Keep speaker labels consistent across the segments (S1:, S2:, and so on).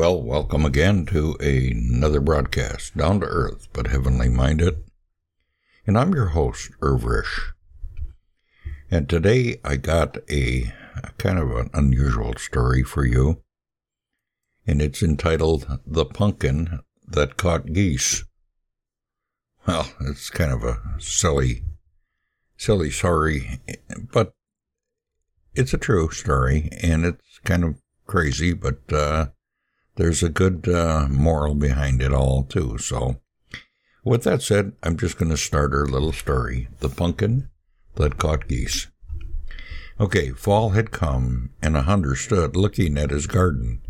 S1: Well, welcome again to another broadcast, down to earth but heavenly minded. And I'm your host, Irvish. And today I got a, a kind of an unusual story for you. And it's entitled The Pumpkin That Caught Geese. Well, it's kind of a silly, silly story, but it's a true story and it's kind of crazy, but uh, there's a good uh, moral behind it all, too. So, with that said, I'm just going to start our little story The Pumpkin That Caught Geese. Okay, fall had come, and a hunter stood looking at his garden.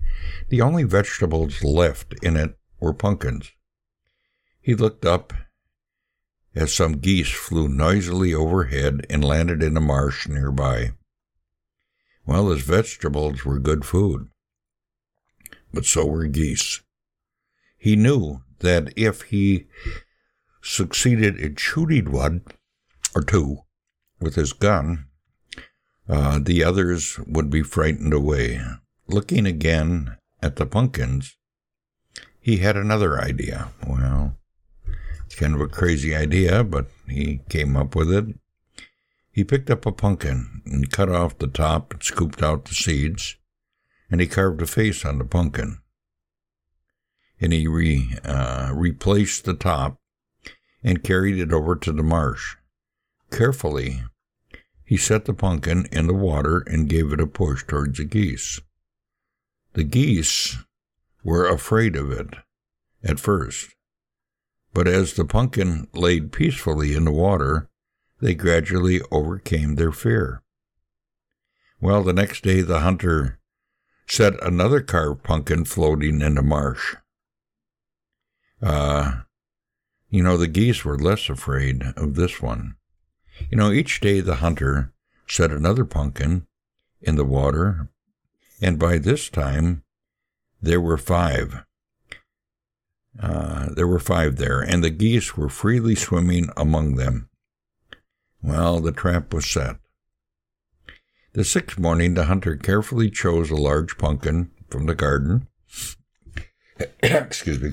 S1: The only vegetables left in it were pumpkins. He looked up as some geese flew noisily overhead and landed in a marsh nearby. Well, his vegetables were good food, but so were geese. He knew that if he succeeded in shooting one or two with his gun, uh, the others would be frightened away. Looking again at the pumpkins, he had another idea. Well, it's kind of a crazy idea, but he came up with it. He picked up a pumpkin and cut off the top and scooped out the seeds, and he carved a face on the pumpkin. And he re, uh, replaced the top and carried it over to the marsh. Carefully, he set the pumpkin in the water and gave it a push towards the geese. The geese were afraid of it at first, but as the pumpkin laid peacefully in the water, they gradually overcame their fear. Well, the next day the hunter set another carved pumpkin floating in the marsh. Uh, you know, the geese were less afraid of this one. You know, each day the hunter set another pumpkin in the water, and by this time there were five. Uh, there were five there, and the geese were freely swimming among them. Well, the trap was set. The sixth morning, the hunter carefully chose a large pumpkin from the garden. Excuse me.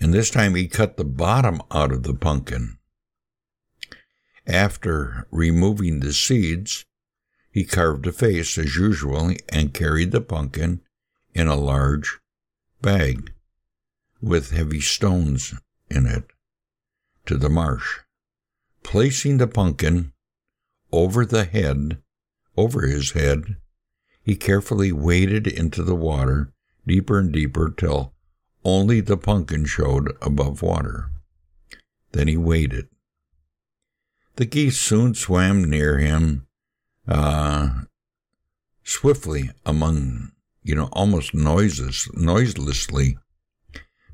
S1: And this time he cut the bottom out of the pumpkin. After removing the seeds, he carved a face as usual and carried the pumpkin in a large bag with heavy stones in it to the marsh placing the pumpkin over the head, over his head, he carefully waded into the water deeper and deeper till only the pumpkin showed above water. Then he waited. The geese soon swam near him, uh, swiftly among, you know, almost noises, noiselessly.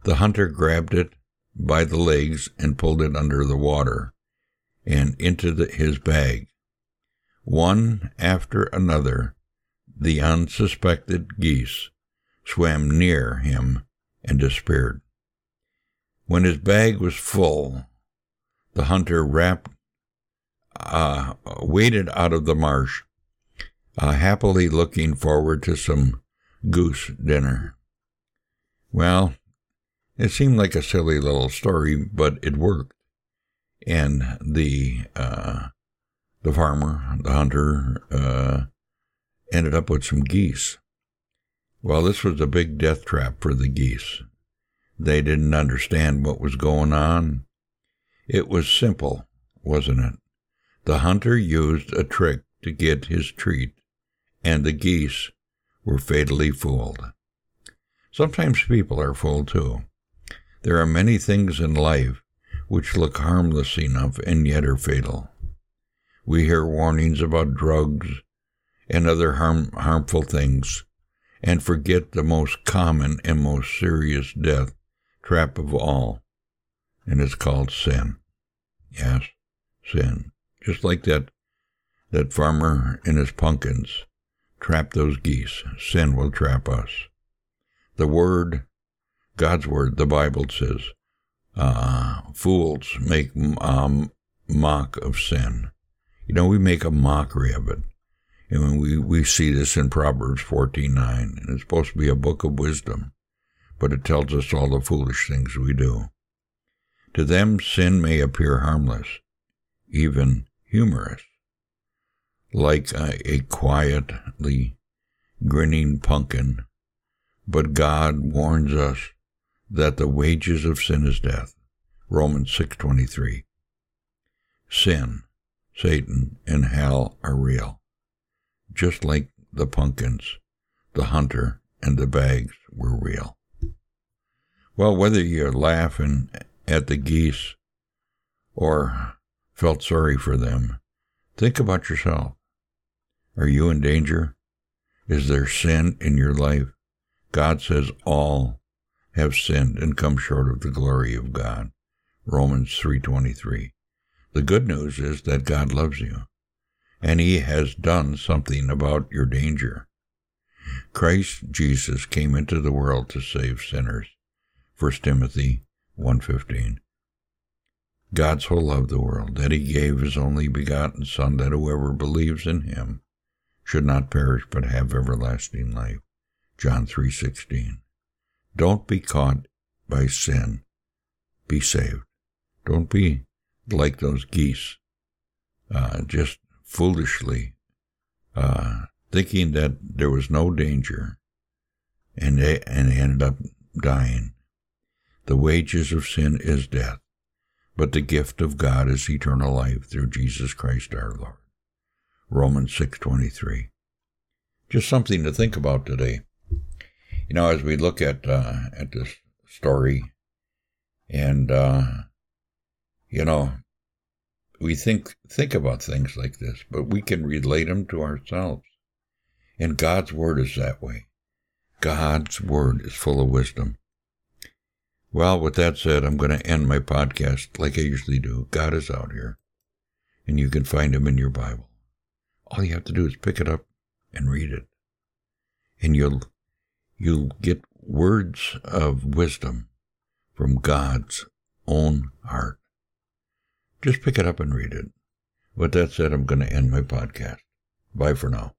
S1: The hunter grabbed it by the legs and pulled it under the water and into the, his bag. One after another, the unsuspected geese swam near him and disappeared. When his bag was full, the hunter wrapped, uh, waded out of the marsh, uh, happily looking forward to some goose dinner. Well, it seemed like a silly little story, but it worked and the uh, the farmer, the hunter, uh, ended up with some geese. Well, this was a big death trap for the geese. They didn't understand what was going on. It was simple, wasn't it? The hunter used a trick to get his treat, and the geese were fatally fooled. Sometimes people are fooled too. There are many things in life which look harmless enough and yet are fatal. We hear warnings about drugs and other harm, harmful things and forget the most common and most serious death trap of all, and it's called sin. Yes, sin. Just like that, that farmer and his pumpkins trap those geese. Sin will trap us. The Word, God's Word, the Bible says, uh, fools make um, mock of sin. You know, we make a mockery of it. And we, we see this in Proverbs 14.9, and it's supposed to be a book of wisdom, but it tells us all the foolish things we do. To them, sin may appear harmless, even humorous, like a, a quietly grinning pumpkin, but God warns us that the wages of sin is death. Romans 6:23. Sin, Satan, and hell are real. Just like the pumpkins, the hunter, and the bags were real. Well, whether you're laughing at the geese or felt sorry for them, think about yourself. Are you in danger? Is there sin in your life? God says all have sinned and come short of the glory of God. Romans 3:23. The good news is that God loves you and he has done something about your danger. Christ Jesus came into the world to save sinners. 1 Timothy 1:15. God so loved the world that he gave his only begotten son that whoever believes in him should not perish but have everlasting life. John 3:16. Don't be caught by sin. Be saved. Don't be like those geese, uh, just foolishly uh, thinking that there was no danger, and they and they ended up dying. The wages of sin is death, but the gift of God is eternal life through Jesus Christ our Lord. Romans 6:23. Just something to think about today. You know, as we look at uh, at this story, and uh, you know, we think think about things like this, but we can relate them to ourselves. And God's word is that way. God's word is full of wisdom. Well, with that said, I'm going to end my podcast like I usually do. God is out here, and you can find him in your Bible. All you have to do is pick it up and read it. And you'll you'll get words of wisdom from God's own heart. Just pick it up and read it. With that said, I'm going to end my podcast. Bye for now.